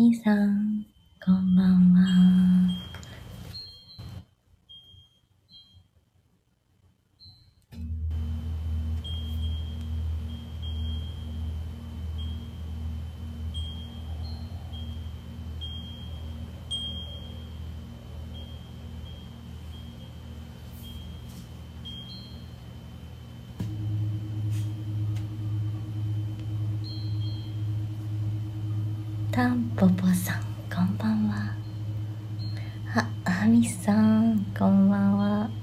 兄さん、こんばんは。あみさんこんばんは。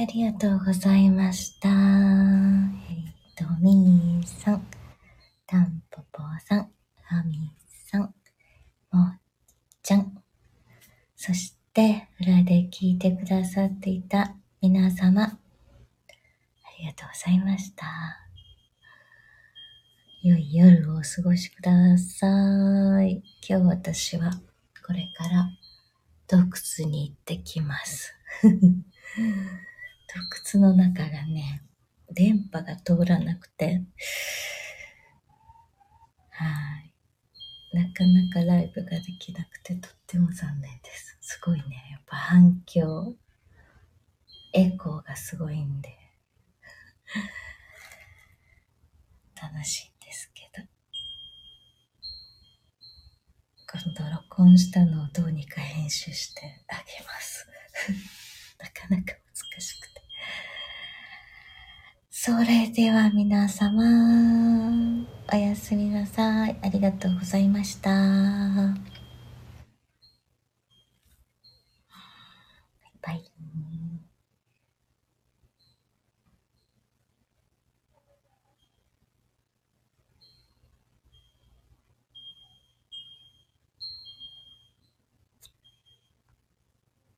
ありがとうございました。えっ、と、みーさん、たんぽぽさん、はみさん、もっちゃん。そして、裏で聞いてくださっていた皆様、ありがとうございました。良い夜をお過ごしください。今日私はこれから洞窟に行ってきます。洞窟の中がね、電波が通らなくて、はい。なかなかライブができなくてとっても残念です。すごいね。やっぱ反響、エコーがすごいんで、楽しいんですけど。今度録音したのをどうにか編集してあげます。それでは皆様、おやすみなさい。ありがとうございました。